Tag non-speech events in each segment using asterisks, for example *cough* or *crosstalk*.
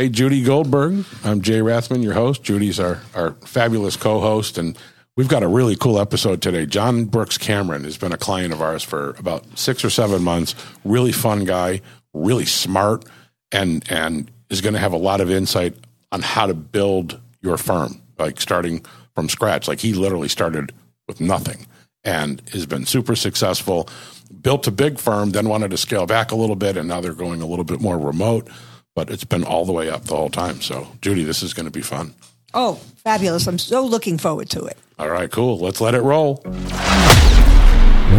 Hey, Judy Goldberg. I'm Jay Rathman, your host. Judy's our, our fabulous co host. And we've got a really cool episode today. John Brooks Cameron has been a client of ours for about six or seven months. Really fun guy, really smart, and, and is going to have a lot of insight on how to build your firm, like starting from scratch. Like he literally started with nothing and has been super successful. Built a big firm, then wanted to scale back a little bit, and now they're going a little bit more remote but it's been all the way up the whole time. So, Judy, this is going to be fun. Oh, fabulous. I'm so looking forward to it. All right, cool. Let's let it roll.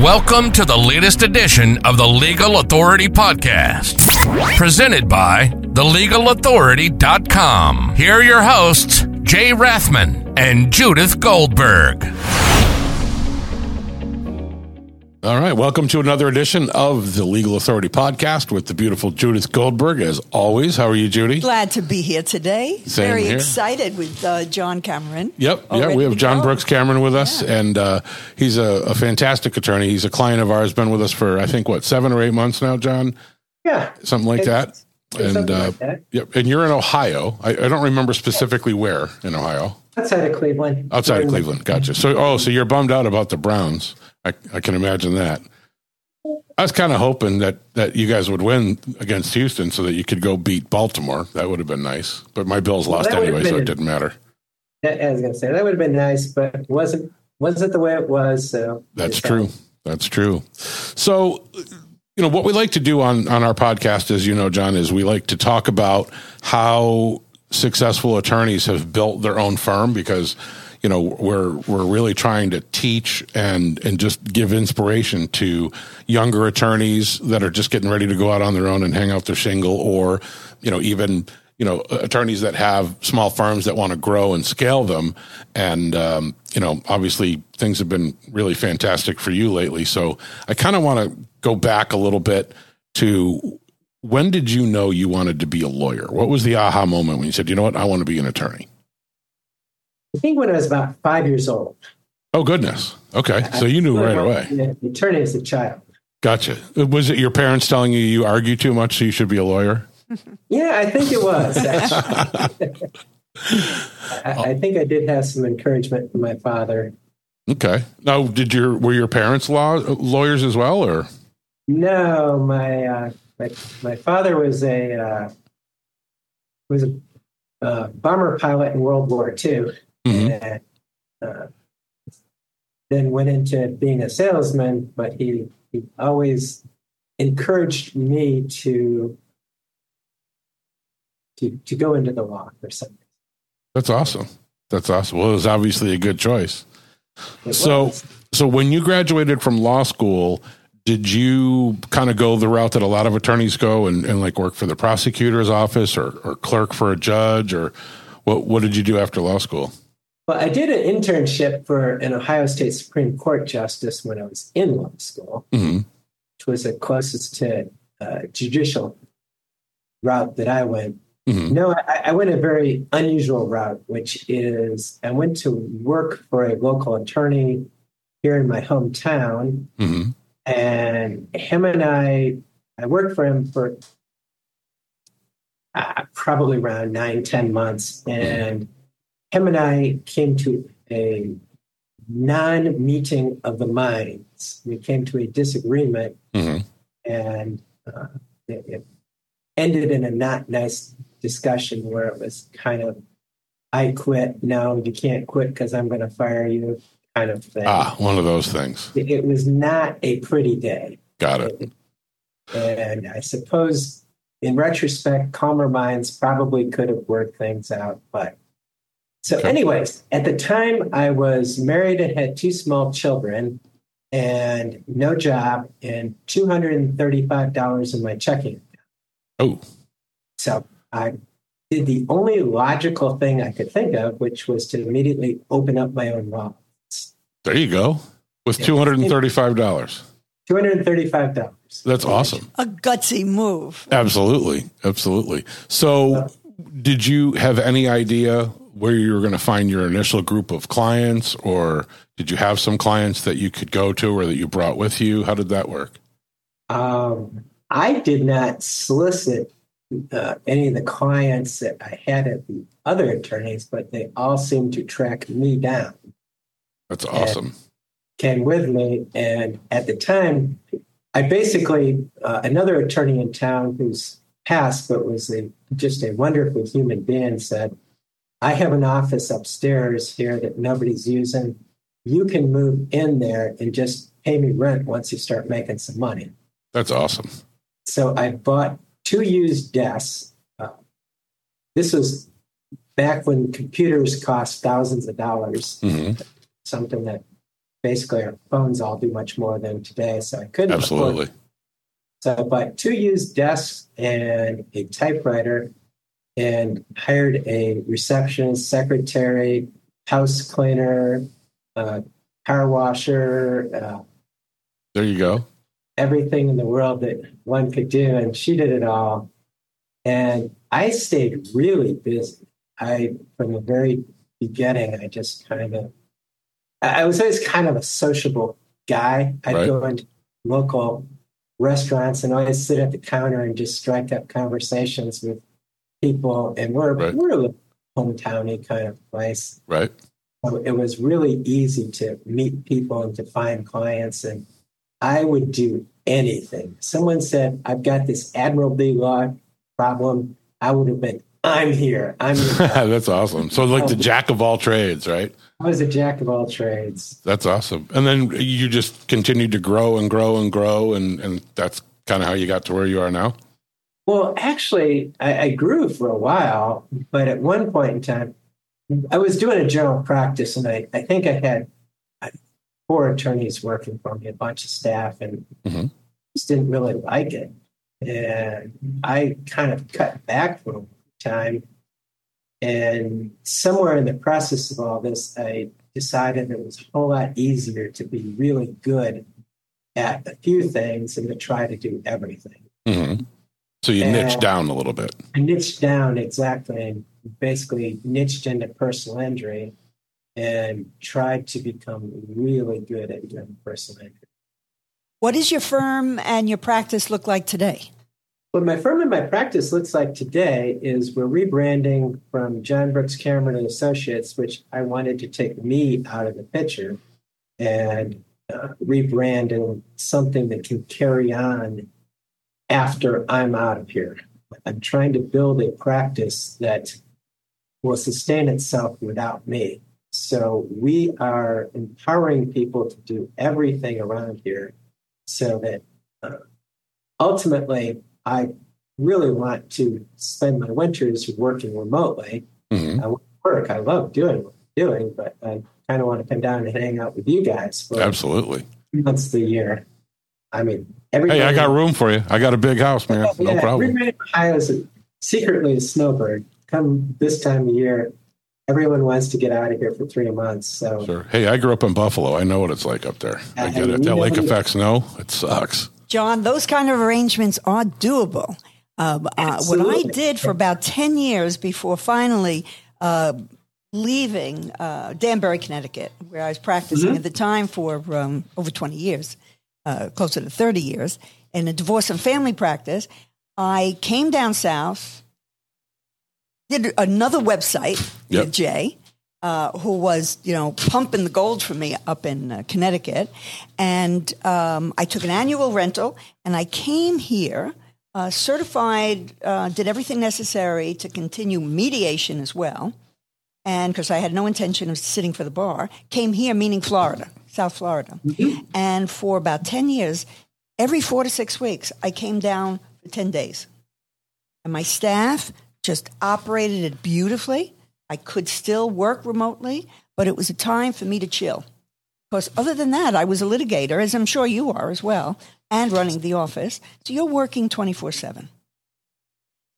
Welcome to the latest edition of the Legal Authority Podcast, presented by TheLegalAuthority.com. Here are your hosts, Jay Rathman and Judith Goldberg. All right. Welcome to another edition of the Legal Authority podcast with the beautiful Judith Goldberg. As always, how are you, Judy? Glad to be here today. Same Very here. excited with uh, John Cameron. Yep. Yeah. We have John go. Brooks Cameron with us, and uh, he's a, a fantastic attorney. He's a client of ours, been with us for, I think, what, seven or eight months now, John? Yeah, Something like that. It's- And, something uh, like that. yep. And you're in Ohio. I, I don't remember specifically where in Ohio. outside of Cleveland. Outside of Cleveland. Gotcha. So, oh, so you're bummed out about the Browns. I, I can imagine that. I was kind of hoping that, that you guys would win against Houston so that you could go beat Baltimore. That would have been nice. But my Bills lost anyway, so it didn't matter. That- I was going to say that would have been nice, but it wasn't wasn't the way it was. So That's true. That's true. So, you know, what we like to do on, on our podcast, as you know, John, is we like to talk about how successful attorneys have built their own firm because, you know, we're, we're really trying to teach and, and just give inspiration to younger attorneys that are just getting ready to go out on their own and hang out their shingle or, you know, even, you know, attorneys that have small firms that want to grow and scale them. And, um, you know, obviously things have been really fantastic for you lately. So I kind of want to go back a little bit to when did you know you wanted to be a lawyer? What was the aha moment when you said, you know what, I want to be an attorney? I think when I was about five years old. Oh, goodness. Okay. So you knew right away. Attorney as a child. Gotcha. Was it your parents telling you you argue too much, so you should be a lawyer? *laughs* Yeah, I think it was. *laughs* I, I think I did have some encouragement from my father. Okay. Now, did your were your parents law lawyers as well, or No, my uh, my my father was a uh, was a uh, bomber pilot in World War II, Mhm. and uh, then went into being a salesman. But he he always encouraged me to to to go into the law for some. that's awesome. That's awesome. Well, it was obviously a good choice. It So, was. so when you graduated from law school, did you kind of go the route that a lot of attorneys go and, and like work for the prosecutor's office or, or clerk for a judge or what, what did you do after law school? Well, I did an internship for an Ohio State Supreme Court justice when I was in law school. hmm which was the closest to uh, judicial route that I went. hmm No, I, I went a very unusual route, which is I went to work for a local attorney here in my hometown, hmm and him and I, I worked for him for uh, probably around nine, ten months, and him and I came to a non-meeting of the minds. We came to a disagreement hmm and uh, it, it ended in a not nice discussion where it was kind of i quit now you can't quit because i'm going to fire you kind of thing Ah, one of those things. it, it was not a pretty day Got it. and i suppose in retrospect calmer minds probably could have worked things out but so Okay. anyways at the time i was married and had two small children and no job and $235 in my checking Oh, So I did the only logical thing I could think of, which was to immediately open up my own law. there you go. With Yeah. $235. $235. That's awesome. A gutsy move. Absolutely. Absolutely. So, uh, did you have any idea where you were going to find your initial group of clients, or did you have some clients that you could go to or that you brought with you? How did that work? Um, I did not solicit uh, any of the clients that I had at the other attorneys, but they all seemed to track me down. That's awesome. Came with me, and at the time, I basically uh, another attorney in town who's passed but was a, just a wonderful human being said, "I have an office upstairs here that nobody's using. You can move in there and just pay me rent once you start making some money." That's awesome. So I bought two used desks. Uh, this was back when computers cost thousands of dollars, Mhm. something that basically our phones all do much more than today. So I couldn't afford Absolutely. So I bought two used desks and a typewriter and hired a receptionist, secretary, house cleaner, uh, car washer, uh, There you go. everything in the world that one could do. And she did it all. And I stayed really busy. I, from the very beginning, I just kind of, I was always kind of a sociable guy. I'd Right. go into local restaurants and always sit at the counter and just strike up conversations with people. And we're, Right. we're a hometowny kind of place. Right. So it was really easy to meet people and to find clients. And I would do anything. Someone said, I've got this admiralty law problem. I would have been, I'm here. I'm your *laughs* That's awesome. So, like the jack of all trades, right? I was a jack of all trades. That's awesome. And then you just continued to grow and grow and grow, and and that's kind of how you got to where you are now. Well, actually, I, I grew for a while, but at one point in time, I was doing a general practice, and I, I think I had uh, four attorneys working for me, a bunch of staff, and Mhm. just didn't really like it. And I kind of cut back a time. And somewhere in the process of all this, I decided it was a whole lot easier to be really good at a few things than to try to do everything. hmm So you Yeah. niche down a little bit. I niched down exactly and basically niched into personal injury and tried to become really good at doing personal injury. What does your firm and your practice look like today? What my firm and my practice looks like today is we're rebranding from John Brooks Cameron and Associates, which I wanted to take me out of the picture, and uh, rebranding something that can carry on after I'm out of here. I'm trying to build a practice that will sustain itself without me. So we are empowering people to do everything around here so that uh, ultimately I really want to spend my winters working remotely. hmm I work. I love doing what I'm doing, but I kind of want to come down and hang out with you guys for Absolutely. months of the year. I mean, everybody. Hey, I got room for you. I got a big house, man. No yeah, problem. Everybody in Ohio is a, secretly a snowbird. Come this time of year, everyone wants to get out of here for three months. So Sure. Hey, I grew up in Buffalo. I know what it's like up there. I Uh, get it. That lake effect snow, it sucks. John, those kind of arrangements are doable. Uh, uh, what I did for about 10 years before finally uh, leaving uh, Danbury, Connecticut, where I was practicing at the time for um, over 20 years, uh, closer to 30 years, in a divorce and family practice, I came down south, did another website Yep. with Jay, uh, who was, you know, pumping the gold for me up in uh, Connecticut. And um, I took an annual rental and I came here, uh, certified, uh, did everything necessary to continue mediation as well. And because I had no intention of sitting for the bar, came here, meaning Florida, South Florida. And for about 10 years, every four to six weeks, I came down for 10 days. And my staff just operated it beautifully. I could still work remotely, but it was a time for me to chill. Because other than that, I was a litigator, as I'm sure you are as well, and running the office. So you're working 24 7.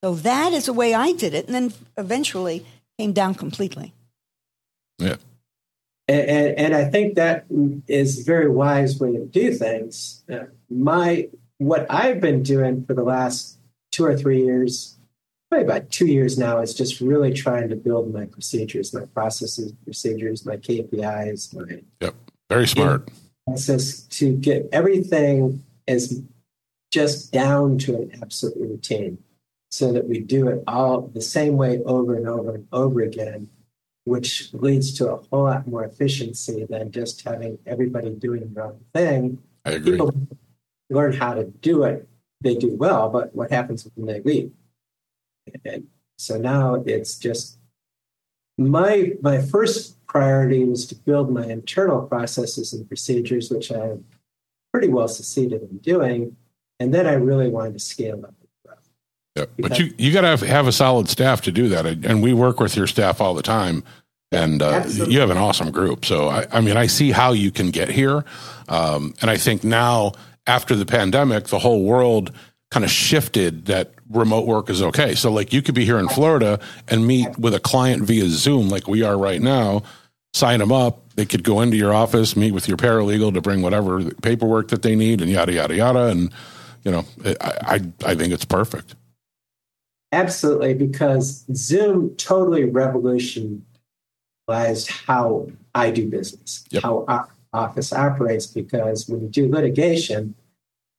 So that is the way I did it. And then eventually came down completely. Yeah. and, and, and I think that is a very wise way to do things. Uh, my what I've been doing for the last two or three years, probably about two years now, is just really trying to build my procedures, my processes, procedures, my KPIs, my Yep. Very smart. process to get everything as just down to an absolute routine. so that we do it all the same way over and over and over again, which leads to a whole lot more efficiency than just having everybody doing their own thing. I agree. People learn how to do it, they do well, but what happens when they leave? And so now it's just my my first priority was to build my internal processes and procedures, which I pretty well succeeded in doing. And then I really wanted to scale up. Yeah, but you you got to have, have a solid staff to do that, and we work with your staff all the time, and uh, you have an awesome group. So I, I, mean, I see how you can get here, um, and I think now after the pandemic, the whole world kind of shifted that remote work is okay. So like you could be here in Florida and meet with a client via Zoom, like we are right now, sign them up. They could go into your office, meet with your paralegal to bring whatever paperwork that they need, and yada yada yada. And you know, I I, I think it's perfect. Absolutely, because Zoom totally revolutionized how I do business, yep. how our office operates. Because when you do litigation,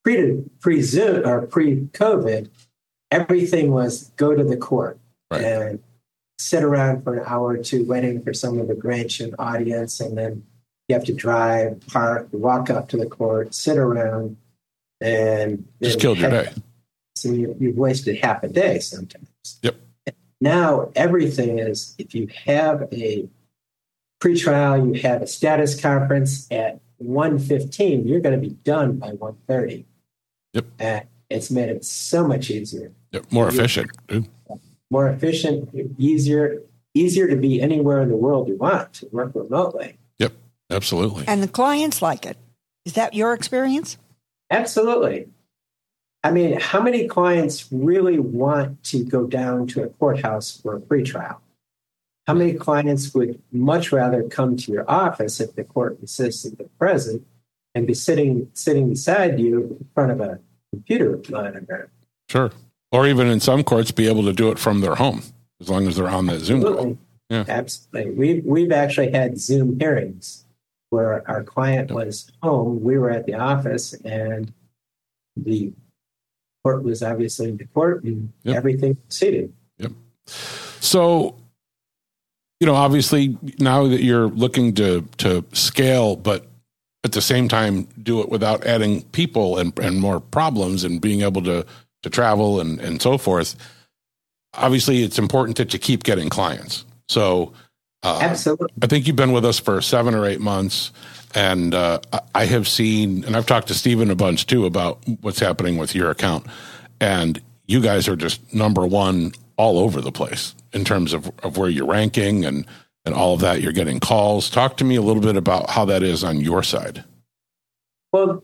pre pre Zoom or pre COVID, everything was go to the court right. and sit around for an hour or two waiting for someone to grant you an audience, and then you have to drive, park, walk up to the court, sit around, and just killed your day. So you, you've wasted half a day sometimes. Yep. Now everything is if you have a pretrial, you have a status conference at 1.15, you're going to be done by 1.30. Yep. And it's made it so much easier. Yep. More efficient. Dude. More efficient, easier, easier to be anywhere in the world you want to work remotely. Yep. Absolutely. And the clients like it. Is that your experience? Absolutely. I mean, how many clients really want to go down to a courthouse for a pretrial? How many clients would much rather come to your office if the court insists that they're present and be sitting sitting beside you in front of a computer monitor? Sure. Or even in some courts, be able to do it from their home as long as they're on that Zoom call. Yeah. Absolutely. We've, we've actually had Zoom hearings where our client was home, we were at the office, and the court was obviously in the court and yep. everything proceeded. Yep. So, you know, obviously now that you're looking to to scale, but at the same time do it without adding people and, and more problems and being able to to travel and, and so forth. Obviously, it's important that you keep getting clients. So, uh, absolutely, I think you've been with us for seven or eight months, and uh, I have seen, and I've talked to Stephen a bunch too about what's happening with your account. And you guys are just number one all over the place in terms of, of where you're ranking and, and all of that. You're getting calls. Talk to me a little bit about how that is on your side. Well,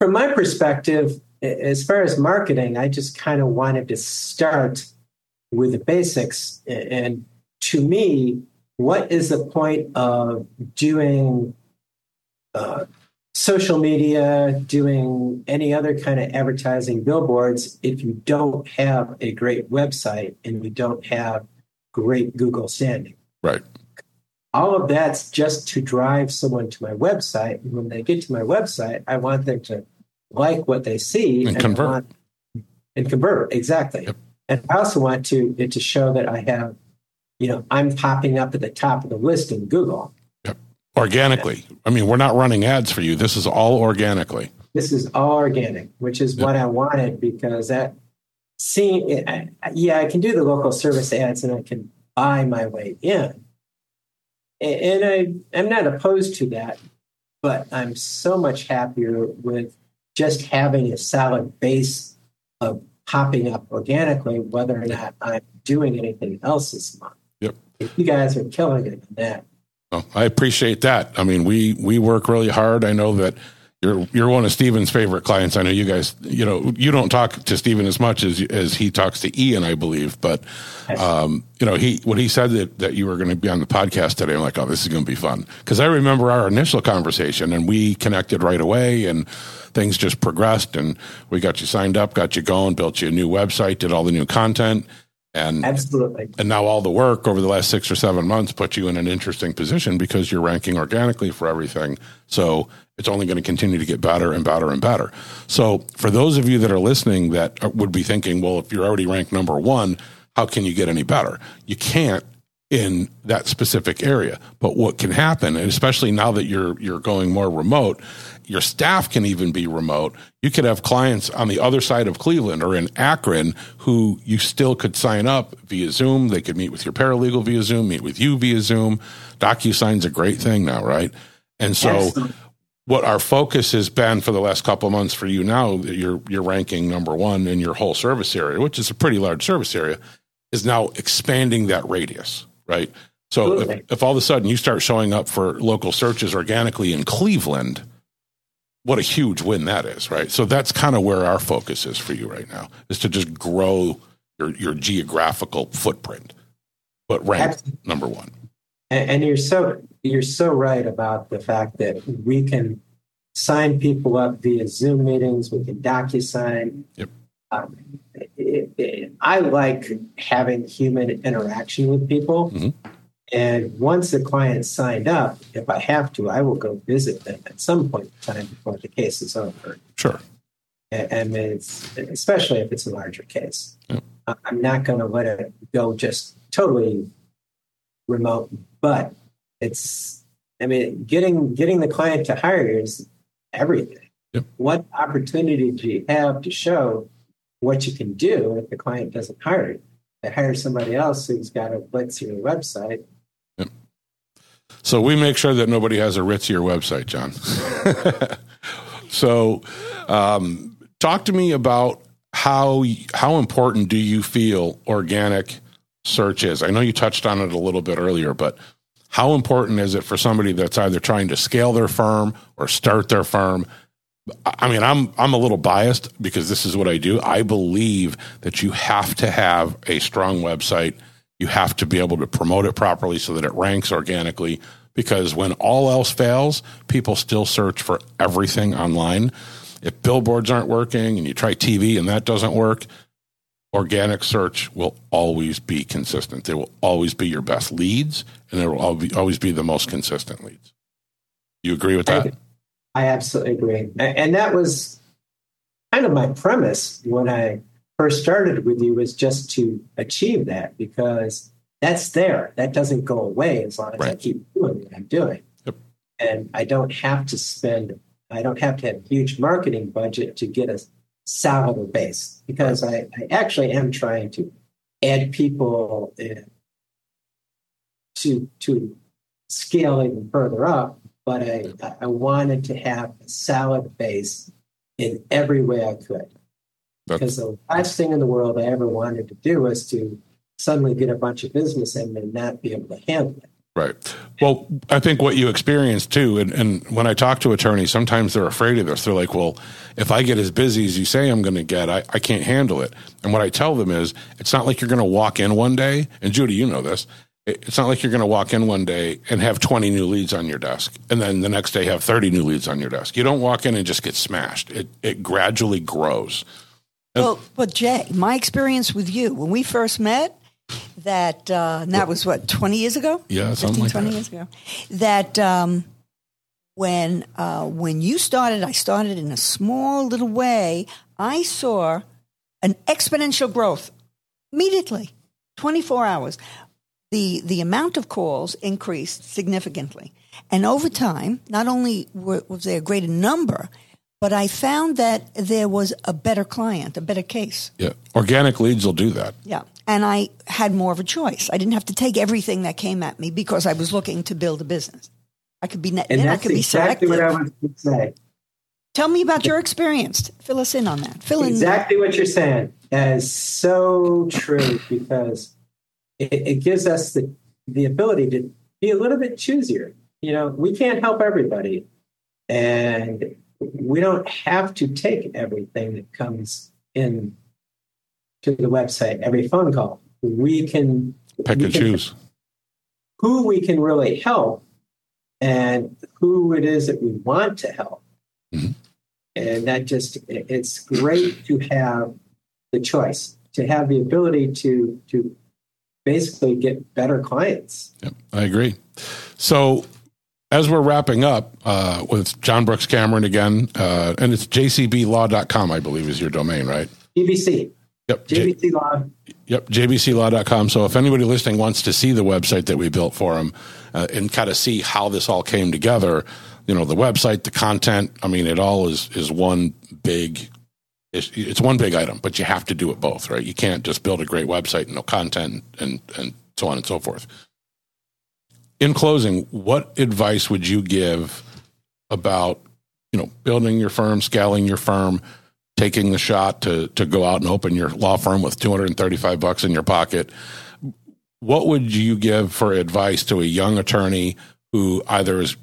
from my perspective, as far as marketing, I just kind of wanted to start with the basics. And to me, what is the point of doing uh, social media, doing any other kind of advertising billboards if you don't have a great website and you don't have great Google standing. Right. All of that's just to drive someone to my website. And when they get to my website, I want them to like what they see and, and convert. Want, and convert, exactly. Yep. And I also want to it to show that I have, you know, I'm popping up at the top of the list in Google Yep. organically. I mean, we're not running ads for you. This is all organically. This is all organic, which is what I wanted because that seeing, yeah, I can do the local service ads and I can buy my way in. And I, I'm not opposed to that, but I'm so much happier with just having a solid base of popping up organically, whether or not I'm doing anything else this month. Yep. You guys are killing it in that, I appreciate that. I mean, we we work really hard. I know that you're you're one of Steven's favorite clients. I know you guys, you know, you don't talk to Steven as much as as he talks to Ian, I believe. But um, you know, he when he said that that you were going to be on the podcast today, I'm like, oh, this is going to be fun because I remember our initial conversation and we connected right away and things just progressed and we got you signed up, got you going, built you a new website, did all the new content. And Absolutely. and now all the work over the last six or seven months put you in an interesting position because you're ranking organically for everything. So it's only going to continue to get better and better and better. So for those of you that are listening that uh, would be thinking, well, if you're already ranked number one, how can you get any better? You can't in that specific area. But what can happen, and especially now that you're you're going more remote, your staff can even be remote. You could have clients on the other side of Cleveland or in Akron who you still could sign up via Zoom. They could meet with your paralegal via Zoom, meet with you via Zoom. DocuSign's a great thing now, right? And so Absolutely. what our focus has been for the last couple of months for you now that you're you're ranking number one in your whole service area, which is a pretty large service area, is now expanding that radius, right? So if, if all of a sudden you start showing up for local searches organically in Cleveland, what a huge win that is, right? So that's kind of where our focus is for you right now, is to just grow your your geographical footprint, but rank Absolutely. number one. And, and you're so you're so right about the fact that we can sign people up via Zoom meetings. We can DocuSign. Yep. Um, it, it, I like having human interaction with people. Mhm. And once the client signed up, if I have to, I will go visit them at some point in time before the case is over. Sure. And, and it's, especially if it's a larger case. Yep. I- I'm not going to let it go just totally remote, but it's, I mean, getting, getting the client to hire you is everything. Yep. What opportunity do you have to show what you can do if the client doesn't hire you? They hire somebody else who's got a Blitzier website. So we make sure that nobody has a ritzier website, John. *laughs* so, um, talk to me about how how important do you feel organic search is? I know you touched on it a little bit earlier, but how important is it for somebody that's either trying to scale their firm or start their firm? I mean, I'm I'm a little biased because this is what I do. I believe that you have to have a strong website. You have to be able to promote it properly so that it ranks organically. Because when all else fails, people still search for everything online. If billboards aren't working and you try TV and that doesn't work, organic search will always be consistent. They will always be your best leads, and it will always be the most consistent leads. You agree with that? I absolutely agree. And that was kind of my premise when I first started with you was just to achieve that because that's there. That doesn't go away as long as I keep doing what I'm doing. Yep. And I don't have to spend, I don't have to have a huge marketing budget to get a solid base because I, I actually am trying to add people in to, to scale even further up but I, I wanted to have a solid base in every way I could. Because the last thing in the world I ever wanted to do was to suddenly get a bunch of business and and not be able to handle it. Right. Well, I think what you experience too, and, and when I talk to attorneys, sometimes they're afraid of this. They're like, well, if I get as busy as you say I'm going to get, I, I can't handle it. And what I tell them is, it's not like you're going to walk in one day, and Judy, you know this. It- It's not like you're going to walk in one day and have 20 new leads on your desk, and then the next day have 30 new leads on your desk. You don't walk in and just get smashed. It, it gradually grows. Well, but Jay, my experience with you when we first met, that uh, and that was what twenty years ago. Yeah, something 15, like 20 that. years ago. That um, when uh, when you started, I started in a small little way. I saw an exponential growth immediately, twenty four hours. The the amount of calls increased significantly, and over time, not only were, was there a greater number, but I found that there was a better client, a better case. Yeah. Organic leads will do that. Yeah. And I had more of a choice. I didn't have to take everything that came at me because I was looking to build a business. I could be, ne- And then I that's could be exactly selective. what I was to say. Tell me about your experience. Fill us in on that. Fill in. Exactly what you're saying is so true because it, it gives us the, the ability to be a little bit choosier. You know, we can't help everybody, and we don't have to take everything that comes in to the website, every phone call. We can Pick we and can- choose. who we can really help and who it is that we want to help. Mhm. And that just it's great to have the choice. to have the ability to to basically get better clients. Yep, I agree. So as we're wrapping up uh, with John Brooks Cameron again, uh, and it's jcblaw.com, I believe, is your domain, right? JBC. Yep. JBC Law. Yep. JBClaw.com. So if anybody listening wants to see the website that we built for them uh, and kind of see how this all came together, you know, the website, the content, I mean, it all is, is one big, it's, it's one big item, but you have to do it both, right? You can't just build a great website and no content and, and so on and so forth. In closing, what advice would you give about, you know, building your firm, scaling your firm, taking the shot to to go out and open your law firm with 235 bucks in your pocket what would you give for advice to a young attorney who either is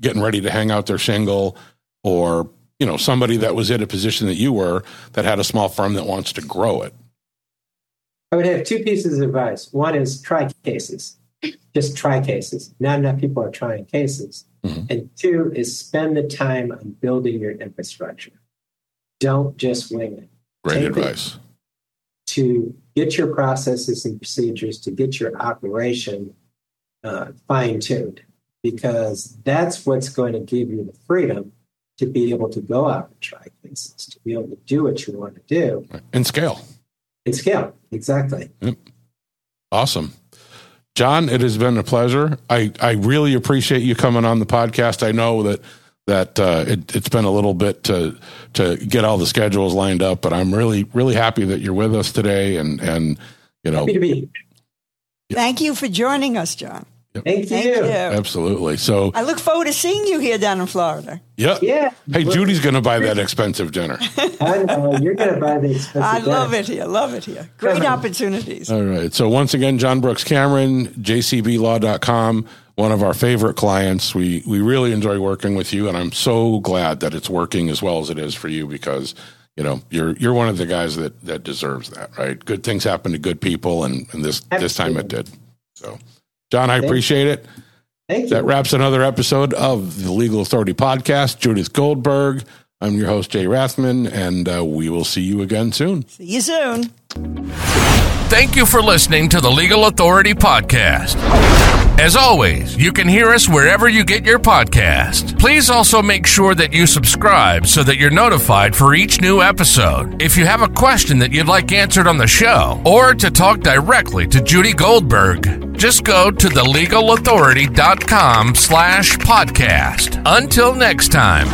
getting ready to hang out their shingle or you know somebody that was in a position that you were that had a small firm that wants to grow it I would have two pieces of advice. One is try cases, just try cases. Not enough people are trying cases. Mhm. And two is spend the time on building your infrastructure. Don't just wing it. great Take advice to get your processes and procedures to get your operation uh, fine tuned because that's what's going to give you the freedom to be able to go out and try cases, to be able to do what you want to do and scale and scale. Exactly. Awesome. John, it has been a pleasure. I, I really appreciate you coming on the podcast. I know that that uh, it, it's been a little bit to to get all the schedules lined up, but I'm really really happy that you're with us today. And and you know, Happy to be. Thank you for joining us, John. Thank you. Thank you. absolutely. So I look forward to seeing you here down in Florida. yeah, Yeah. Hey, Judy's going to buy that expensive dinner. *laughs* I know. You're going to buy the expensive I love it here. Love it here. Great opportunities. All right. So once again, John Brooks Cameron, jcblaw.com, one of our favorite clients. We we really enjoy working with you, and I'm so glad that it's working as well as it is for you because you know you're you're one of the guys that that deserves that, right? Good things happen to good people, and and this this time it did. So, John, I appreciate it. Thank you. That wraps another episode of the Legal Authority Podcast. Judith Goldberg. I'm your host, Jay Rathman, and uh, we will see you again soon. See you soon. Thank you for listening to the Legal Authority Podcast. As always, you can hear us wherever you get your podcast. Please also make sure that you subscribe so that you're notified for each new episode. If you have a question that you'd like answered on the show, or to talk directly to Judy Goldberg, just go to thelegalauthority.com slash podcast. Until next time.